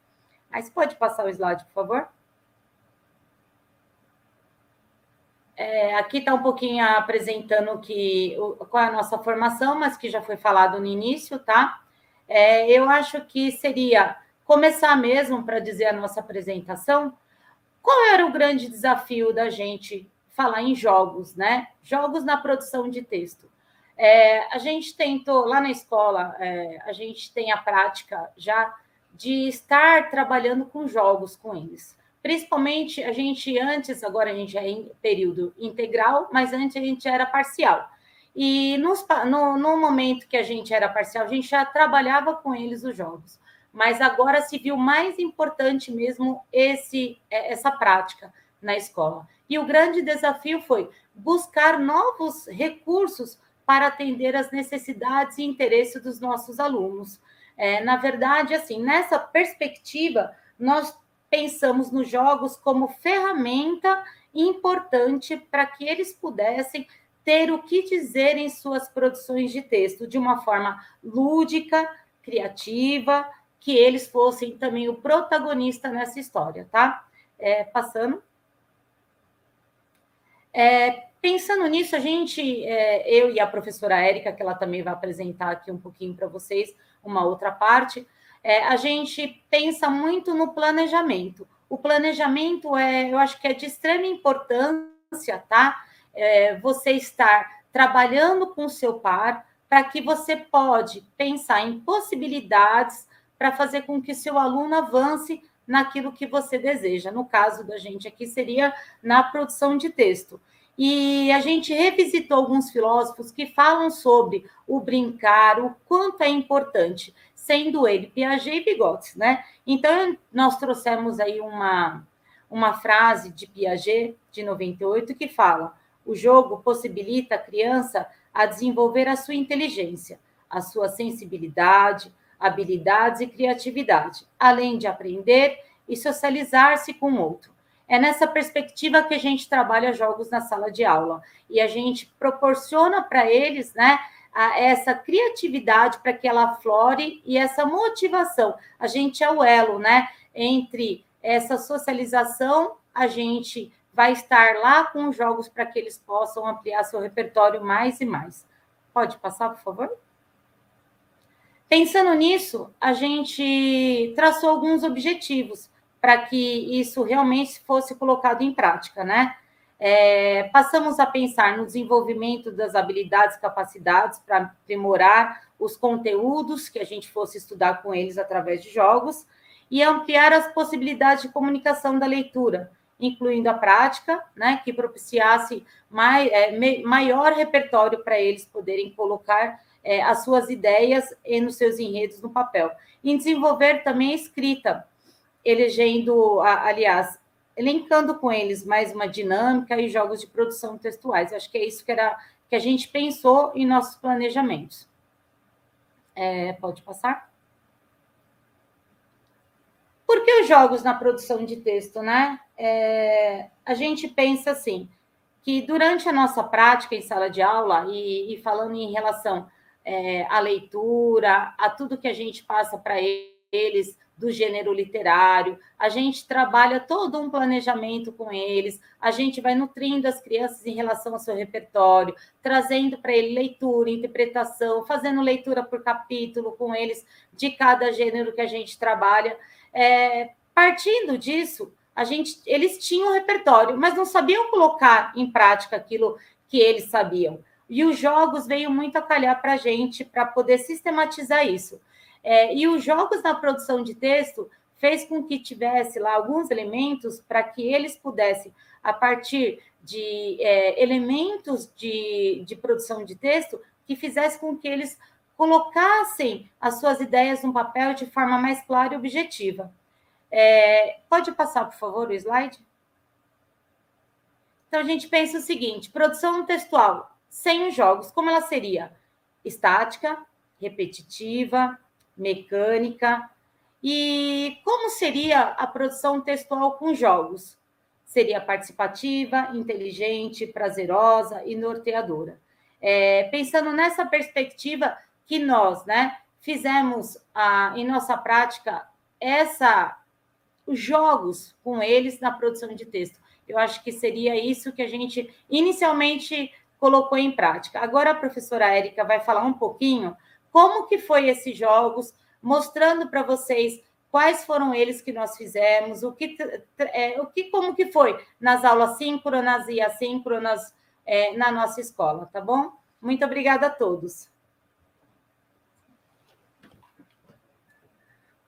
Você pode passar o slide, por favor? É, aqui está um pouquinho apresentando que, qual é a nossa formação, mas que já foi falado no início, tá? É, eu acho que seria começar mesmo para dizer a nossa apresentação. Qual era o grande desafio da gente falar em jogos, né? Jogos na produção de texto. É, a gente tentou, lá na escola, é, a gente tem a prática já de estar trabalhando com jogos com eles. Principalmente, a gente antes, agora a gente é em período integral, mas antes a gente era parcial. E nos, no, no momento que a gente era parcial, a gente já trabalhava com eles os jogos. Mas agora se viu mais importante mesmo esse é, essa prática na escola. E o grande desafio foi buscar novos recursos para atender as necessidades e interesses dos nossos alunos. É, na verdade, assim, nessa perspectiva, nós pensamos nos jogos como ferramenta importante para que eles pudessem ter o que dizer em suas produções de texto de uma forma lúdica, criativa, que eles fossem também o protagonista nessa história, tá? É, passando. É, pensando nisso, a gente, é, eu e a professora Érica, que ela também vai apresentar aqui um pouquinho para vocês, uma outra parte, é, a gente pensa muito no planejamento. O planejamento é, eu acho que é de extrema importância, tá? É, você estar trabalhando com o seu par para que você pode pensar em possibilidades para fazer com que seu aluno avance naquilo que você deseja. No caso da gente aqui, seria na produção de texto. E a gente revisitou alguns filósofos que falam sobre o brincar, o quanto é importante, sendo ele Piaget e Vygotsky, né? Então, nós trouxemos aí uma, uma frase de Piaget, de 98, que fala: o jogo possibilita a criança a desenvolver a sua inteligência, a sua sensibilidade, habilidades e criatividade, além de aprender e socializar-se com o outro. É nessa perspectiva que a gente trabalha jogos na sala de aula e a gente proporciona para eles, né, essa criatividade para que ela flore e essa motivação. A gente é o elo, né, entre essa socialização, a gente vai estar lá com os jogos para que eles possam ampliar seu repertório mais e mais. Pode passar, por favor? Pensando nisso, a gente traçou alguns objetivos para que isso realmente fosse colocado em prática, né? É, passamos a pensar no desenvolvimento das habilidades e capacidades para aprimorar os conteúdos que a gente fosse estudar com eles através de jogos e ampliar as possibilidades de comunicação da leitura, incluindo a prática, né, que propiciasse mai, é, maior repertório para eles poderem colocar é, as suas ideias e nos seus enredos no papel. E desenvolver também a escrita, elegendo, aliás, elencando com eles mais uma dinâmica e jogos de produção textuais. Acho que é isso que, era, que a gente pensou em nossos planejamentos. É, pode passar? Por que os jogos na produção de texto, né? É, a gente pensa assim, que durante a nossa prática em sala de aula, e, e falando em relação é, à leitura, a tudo que a gente passa para eles, do gênero literário, a gente trabalha todo um planejamento com eles, a gente vai nutrindo as crianças em relação ao seu repertório, trazendo para ele leitura, interpretação, fazendo leitura por capítulo com eles de cada gênero que a gente trabalha. É, partindo disso, a gente, eles tinham repertório, mas não sabiam colocar em prática aquilo que eles sabiam. E os jogos veio muito a calhar para a gente para poder sistematizar isso. É, e os jogos na produção de texto fez com que tivesse lá alguns elementos para que eles pudessem, a partir de é, elementos de, de produção de texto, que fizesse com que eles colocassem as suas ideias no papel de forma mais clara e objetiva. É, pode passar, por favor, o slide? Então, a gente pensa o seguinte: produção textual sem os jogos, como ela seria? Estática, repetitiva, mecânica. E como seria a produção textual com jogos? Seria participativa, inteligente, prazerosa e norteadora. É, pensando nessa perspectiva que nós, né, fizemos a, em nossa prática essa os jogos com eles na produção de texto. Eu acho que seria isso que a gente inicialmente colocou em prática. Agora a professora Érica vai falar um pouquinho como que foi esses jogos, mostrando para vocês quais foram eles que nós fizemos, o que, é, o que como que foi nas aulas síncronas e assíncronas é, na nossa escola, tá bom? Muito obrigada a todos.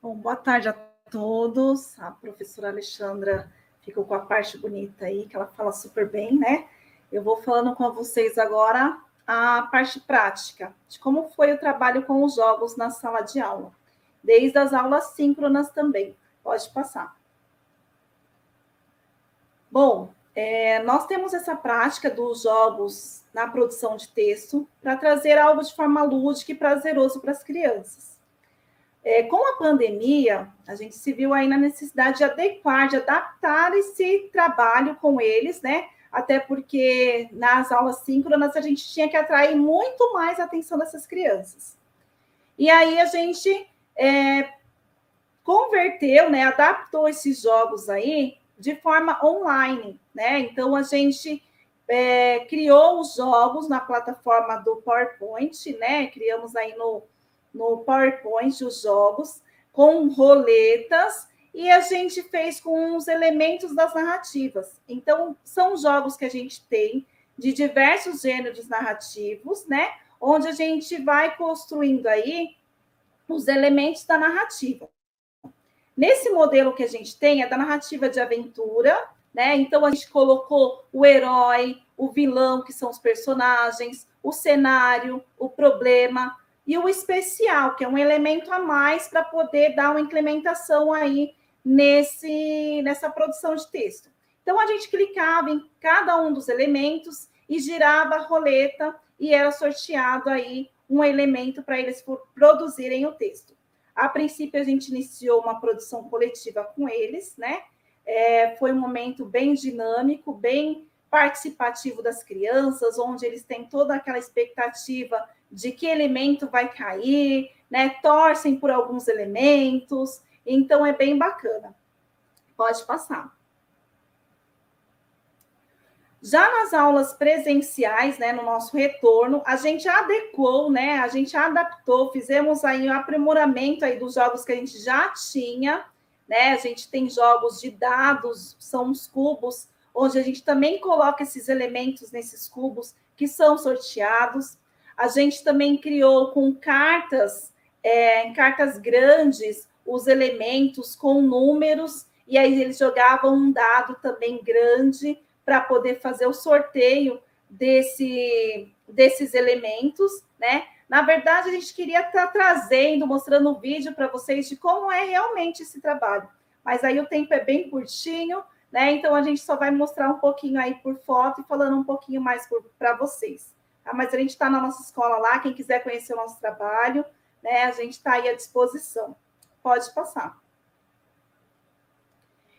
Bom, boa tarde a todos. A professora Alexandra ficou com a parte bonita aí, que ela fala super bem, né? Eu vou falando com vocês agora a parte prática de como foi o trabalho com os jogos na sala de aula, desde as aulas síncronas também. Pode passar. Bom, é, nós temos essa prática dos jogos na produção de texto para trazer algo de forma lúdica e prazeroso para as crianças. É, com a pandemia, a gente se viu aí na necessidade de adequar, de adaptar esse trabalho com eles, né? Até porque nas aulas síncronas a gente tinha que atrair muito mais a atenção dessas crianças. E aí a gente é, converteu, né? Adaptou esses jogos aí de forma online, né? Então a gente é, criou os jogos na plataforma do PowerPoint, né? Criamos aí no, no PowerPoint os jogos com roletas e a gente fez com os elementos das narrativas. Então, são jogos que a gente tem de diversos gêneros narrativos, né? Onde a gente vai construindo aí os elementos da narrativa. Nesse modelo que a gente tem é da narrativa de aventura, né? Então a gente colocou o herói, o vilão, que são os personagens, o cenário, o problema e o especial, que é um elemento a mais para poder dar uma implementação aí nesse nessa produção de texto. Então a gente clicava em cada um dos elementos e girava a roleta e era sorteado aí um elemento para eles produzirem o texto. A princípio, a gente iniciou uma produção coletiva com eles, né? É, foi um momento bem dinâmico, bem participativo das crianças, onde eles têm toda aquela expectativa de que elemento vai cair, né? Torcem por alguns elementos, então é bem bacana. Pode passar. Já nas aulas presenciais, né, no nosso retorno, a gente adequou, né, a gente adaptou, fizemos aí o um aprimoramento aí dos jogos que a gente já tinha, né? A gente tem jogos de dados, são os cubos, onde a gente também coloca esses elementos nesses cubos que são sorteados. A gente também criou com cartas, é, cartas grandes, os elementos com números, e aí eles jogavam um dado também grande para poder fazer o sorteio desse, desses elementos, né? Na verdade, a gente queria estar tá trazendo, mostrando um vídeo para vocês de como é realmente esse trabalho. Mas aí o tempo é bem curtinho, né? Então a gente só vai mostrar um pouquinho aí por foto e falando um pouquinho mais para vocês. Tá? Mas a gente está na nossa escola lá, quem quiser conhecer o nosso trabalho, né? A gente está aí à disposição. Pode passar.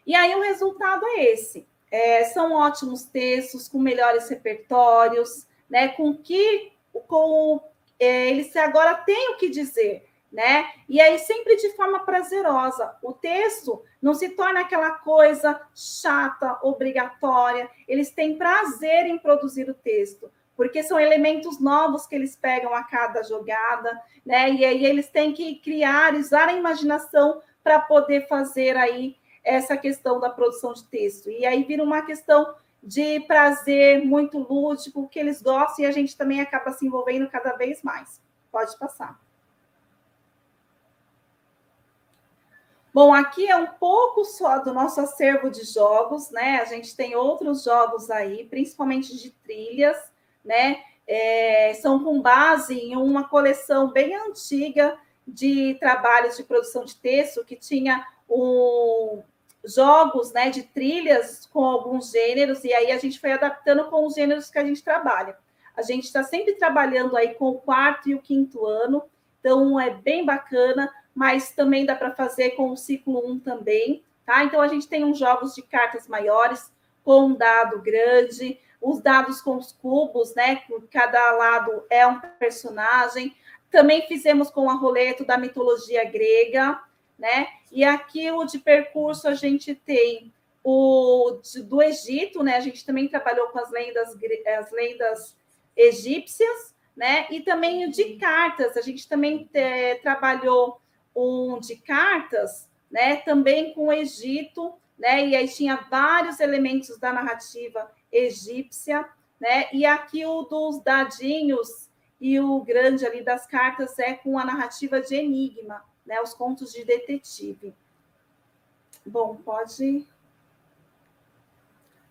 E aí o resultado é esse. É, são ótimos textos, com melhores repertórios, né? Com que com, é, eles agora têm o que dizer, né? E aí sempre de forma prazerosa. O texto não se torna aquela coisa chata, obrigatória. Eles têm prazer em produzir o texto, porque são elementos novos que eles pegam a cada jogada, né? E aí eles têm que criar, usar a imaginação para poder fazer aí essa questão da produção de texto. E aí vira uma questão de prazer muito lúdico, que eles gostam e a gente também acaba se envolvendo cada vez mais. Pode passar. Bom, aqui é um pouco só do nosso acervo de jogos, né? A gente tem outros jogos aí, principalmente de trilhas, né? É, são com base em uma coleção bem antiga de trabalhos de produção de texto que tinha um, jogos né, de trilhas com alguns gêneros, e aí a gente foi adaptando com os gêneros que a gente trabalha. A gente está sempre trabalhando aí com o quarto e o quinto ano, então é bem bacana, mas também dá para fazer com o ciclo 1 também, tá? Então a gente tem uns jogos de cartas maiores, com um dado grande, os dados com os cubos, né? Cada lado é um personagem. Também fizemos com a roleta da mitologia grega, né? E aqui o de percurso a gente tem o de, do Egito, né? A gente também trabalhou com as lendas, as lendas egípcias, né? E também o de cartas, a gente também é, trabalhou um de cartas, né? Também com o Egito, né? E aí tinha vários elementos da narrativa egípcia, né? E aqui o dos dadinhos e o grande ali das cartas é com a narrativa de enigma, né? Os contos de detetive. Bom, pode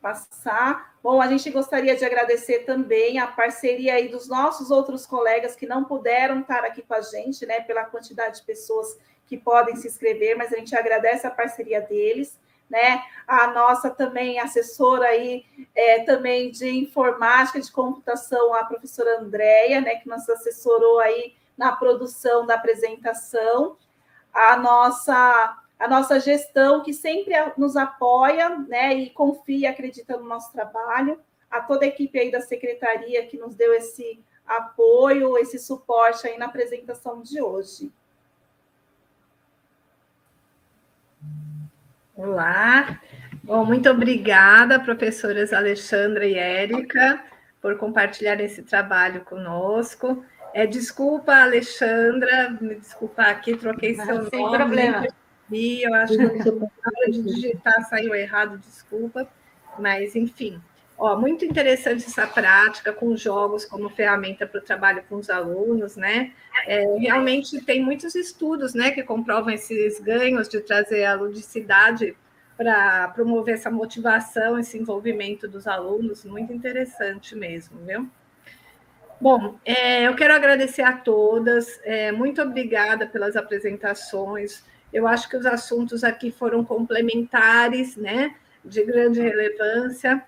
passar. Bom, a gente gostaria de agradecer também a parceria aí dos nossos outros colegas que não puderam estar aqui com a gente, né, pela quantidade de pessoas que podem se inscrever, mas a gente agradece a parceria deles, né? A nossa também assessora aí é, também de informática, de computação, a professora Andréia, né, que nos assessorou aí na produção da apresentação. A nossa a nossa gestão, que sempre nos apoia né, e confia, acredita no nosso trabalho, a toda a equipe aí da secretaria que nos deu esse apoio, esse suporte aí na apresentação de hoje. Olá, bom, muito obrigada, professoras Alexandra e Érica, por compartilhar esse trabalho conosco. É, desculpa, Alexandra, me desculpa aqui, troquei seu nome. Sem problema eu acho que na hora de digitar saiu errado, desculpa, mas enfim. Ó, muito interessante essa prática com jogos como ferramenta para o trabalho com os alunos, né? É, realmente tem muitos estudos, né, que comprovam esses ganhos de trazer a ludicidade para promover essa motivação, esse envolvimento dos alunos, muito interessante mesmo, viu? Bom, é, eu quero agradecer a todas, é, muito obrigada pelas apresentações. Eu acho que os assuntos aqui foram complementares, né, de grande relevância.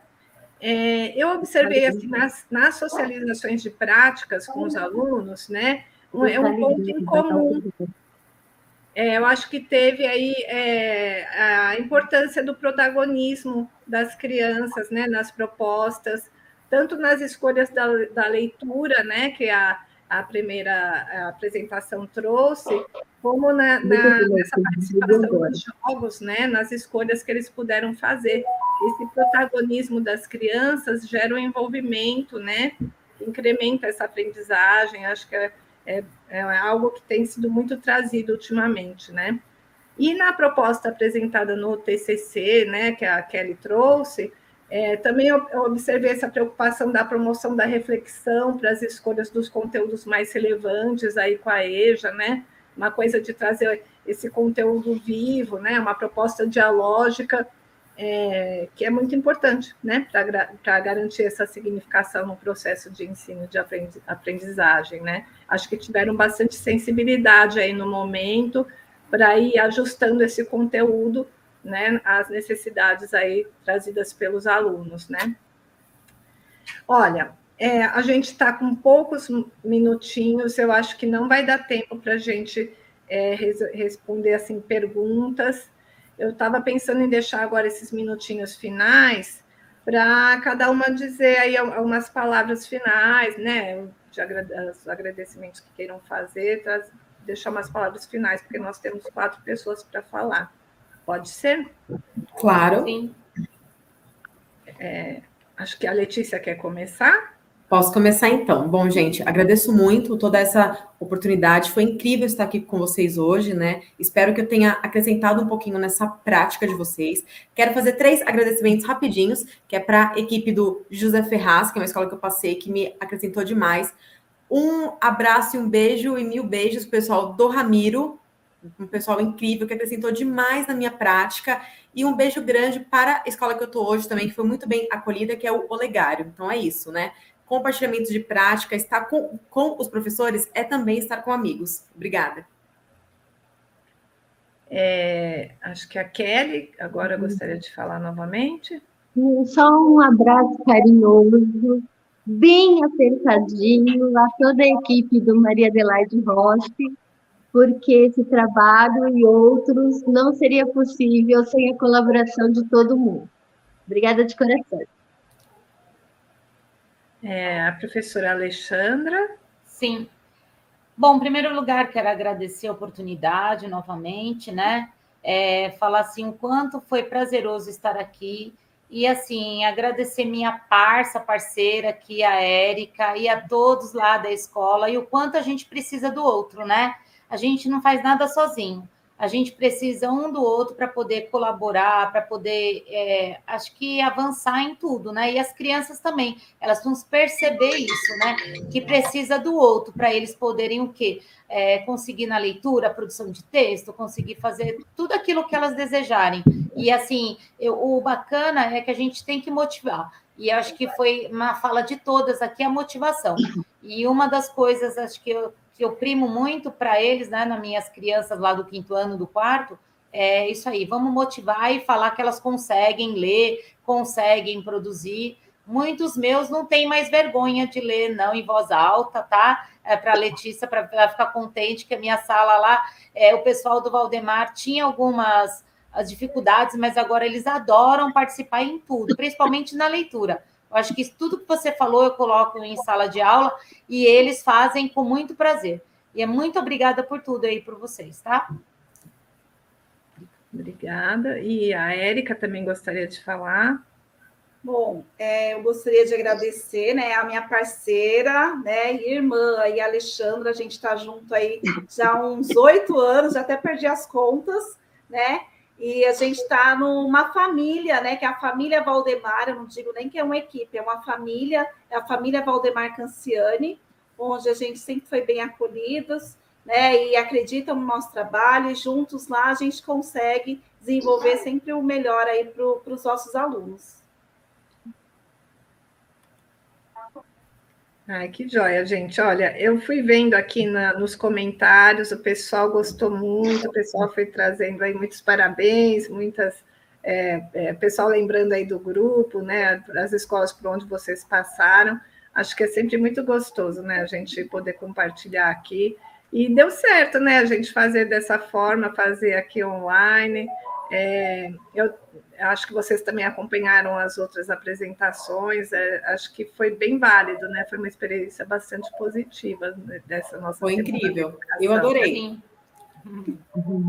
É, eu observei assim, nas, nas socializações de práticas com os alunos, né, é um ponto em comum. É, eu acho que teve aí é, a importância do protagonismo das crianças, né, nas propostas, tanto nas escolhas da, da leitura, né, que a, a primeira apresentação trouxe, como na, na, nessa participação nos jogos, né, nas escolhas que eles puderam fazer. Esse protagonismo das crianças gera um envolvimento, né, incrementa essa aprendizagem, acho que é, é, é algo que tem sido muito trazido ultimamente, né. E na proposta apresentada no TCC, né, que a Kelly trouxe, é, também eu observei essa preocupação da promoção da reflexão para as escolhas dos conteúdos mais relevantes aí com a EJA, né? Uma coisa de trazer esse conteúdo vivo, né? Uma proposta dialógica é, que é muito importante, né? Para garantir essa significação no processo de ensino de aprendizagem, né? Acho que tiveram bastante sensibilidade aí no momento para ir ajustando esse conteúdo né, as necessidades aí trazidas pelos alunos, né? Olha, é, a gente está com poucos minutinhos, eu acho que não vai dar tempo para a gente é, res responder assim perguntas. Eu estava pensando em deixar agora esses minutinhos finais para cada uma dizer aí algumas palavras finais, né? De os agradecimentos que queiram fazer, deixar umas palavras finais, porque nós temos quatro pessoas para falar. Pode ser? Claro. Sim. É, acho que a Letícia quer começar. Posso começar então. Bom, gente, agradeço muito toda essa oportunidade. Foi incrível estar aqui com vocês hoje, né? Espero que eu tenha acrescentado um pouquinho nessa prática de vocês. Quero fazer três agradecimentos rapidinhos, que é para a equipe do José Ferraz, que é uma escola que eu passei, que me acrescentou demais. Um abraço e um beijo e mil beijos, pessoal do Ramiro, um pessoal incrível que acrescentou demais na minha prática. E um beijo grande para a escola que eu estou hoje também, que foi muito bem acolhida, que é o Olegário. Então é isso, né? Compartilhamento de prática, estar com, com os professores é também estar com amigos. Obrigada. É, acho que a Kelly agora gostaria de falar novamente. Só um abraço carinhoso, bem apertadinho a toda a equipe do Maria Adelaide Rossi, porque esse trabalho e outros não seria possível sem a colaboração de todo mundo. Obrigada de coração. É, a professora Alexandra. Sim. Bom, em primeiro lugar, quero agradecer a oportunidade novamente, né? É, falar assim o quanto foi prazeroso estar aqui e assim agradecer minha parça, parceira aqui, a Érica e a todos lá da escola e o quanto a gente precisa do outro, né? A gente não faz nada sozinho. A gente precisa um do outro para poder colaborar, para poder, é, acho que avançar em tudo, né? E as crianças também, elas vão perceber isso, né? Que precisa do outro para eles poderem o quê? É, conseguir na leitura, produção de texto, conseguir fazer tudo aquilo que elas desejarem. E assim, eu, o bacana é que a gente tem que motivar. E acho que foi uma fala de todas aqui a motivação. E uma das coisas, acho que eu que eu primo muito para eles, né, nas minhas crianças lá do quinto ano, do quarto, é isso aí, vamos motivar e falar que elas conseguem ler, conseguem produzir. Muitos meus não têm mais vergonha de ler, não, em voz alta, tá? É para a Letícia, para ela ficar contente que a minha sala lá, é, o pessoal do Valdemar tinha algumas as dificuldades, mas agora eles adoram participar em tudo, principalmente na leitura. Eu acho que tudo que você falou eu coloco em sala de aula e eles fazem com muito prazer. E é muito obrigada por tudo aí por vocês, tá? Obrigada. E a Érica também gostaria de falar. Bom, é, eu gostaria de agradecer, né, a minha parceira, né, e irmã aí, Alexandra, a gente está junto aí já há uns oito anos, já até perdi as contas, né? E a gente está numa família, né? Que é a família Valdemar, eu não digo nem que é uma equipe, é uma família, é a família Valdemar Canciani, onde a gente sempre foi bem acolhidos, né? E acreditam no nosso trabalho, e juntos lá a gente consegue desenvolver sempre o melhor aí para os nossos alunos. Ai, que joia, gente. Olha, eu fui vendo aqui na, nos comentários, o pessoal gostou muito, o pessoal foi trazendo aí muitos parabéns, muitas. É, é, pessoal lembrando aí do grupo, né? As escolas por onde vocês passaram. Acho que é sempre muito gostoso, né? A gente poder compartilhar aqui. E deu certo, né? A gente fazer dessa forma, fazer aqui online. É, eu acho que vocês também acompanharam as outras apresentações, é, acho que foi bem válido, né? Foi uma experiência bastante positiva né, dessa nossa. Foi incrível, eu adorei.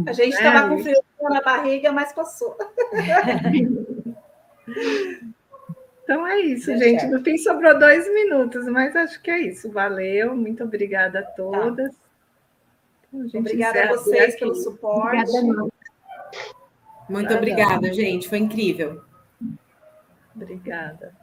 A gente estava é, com frio na barriga, mas passou. Então é isso, é gente. Certo. No fim sobrou dois minutos, mas acho que é isso. Valeu, muito obrigada a tá. todas. Tá. Então, obrigada a vocês pelo suporte. Obrigada, muito obrigada, gente. Foi incrível. Obrigada.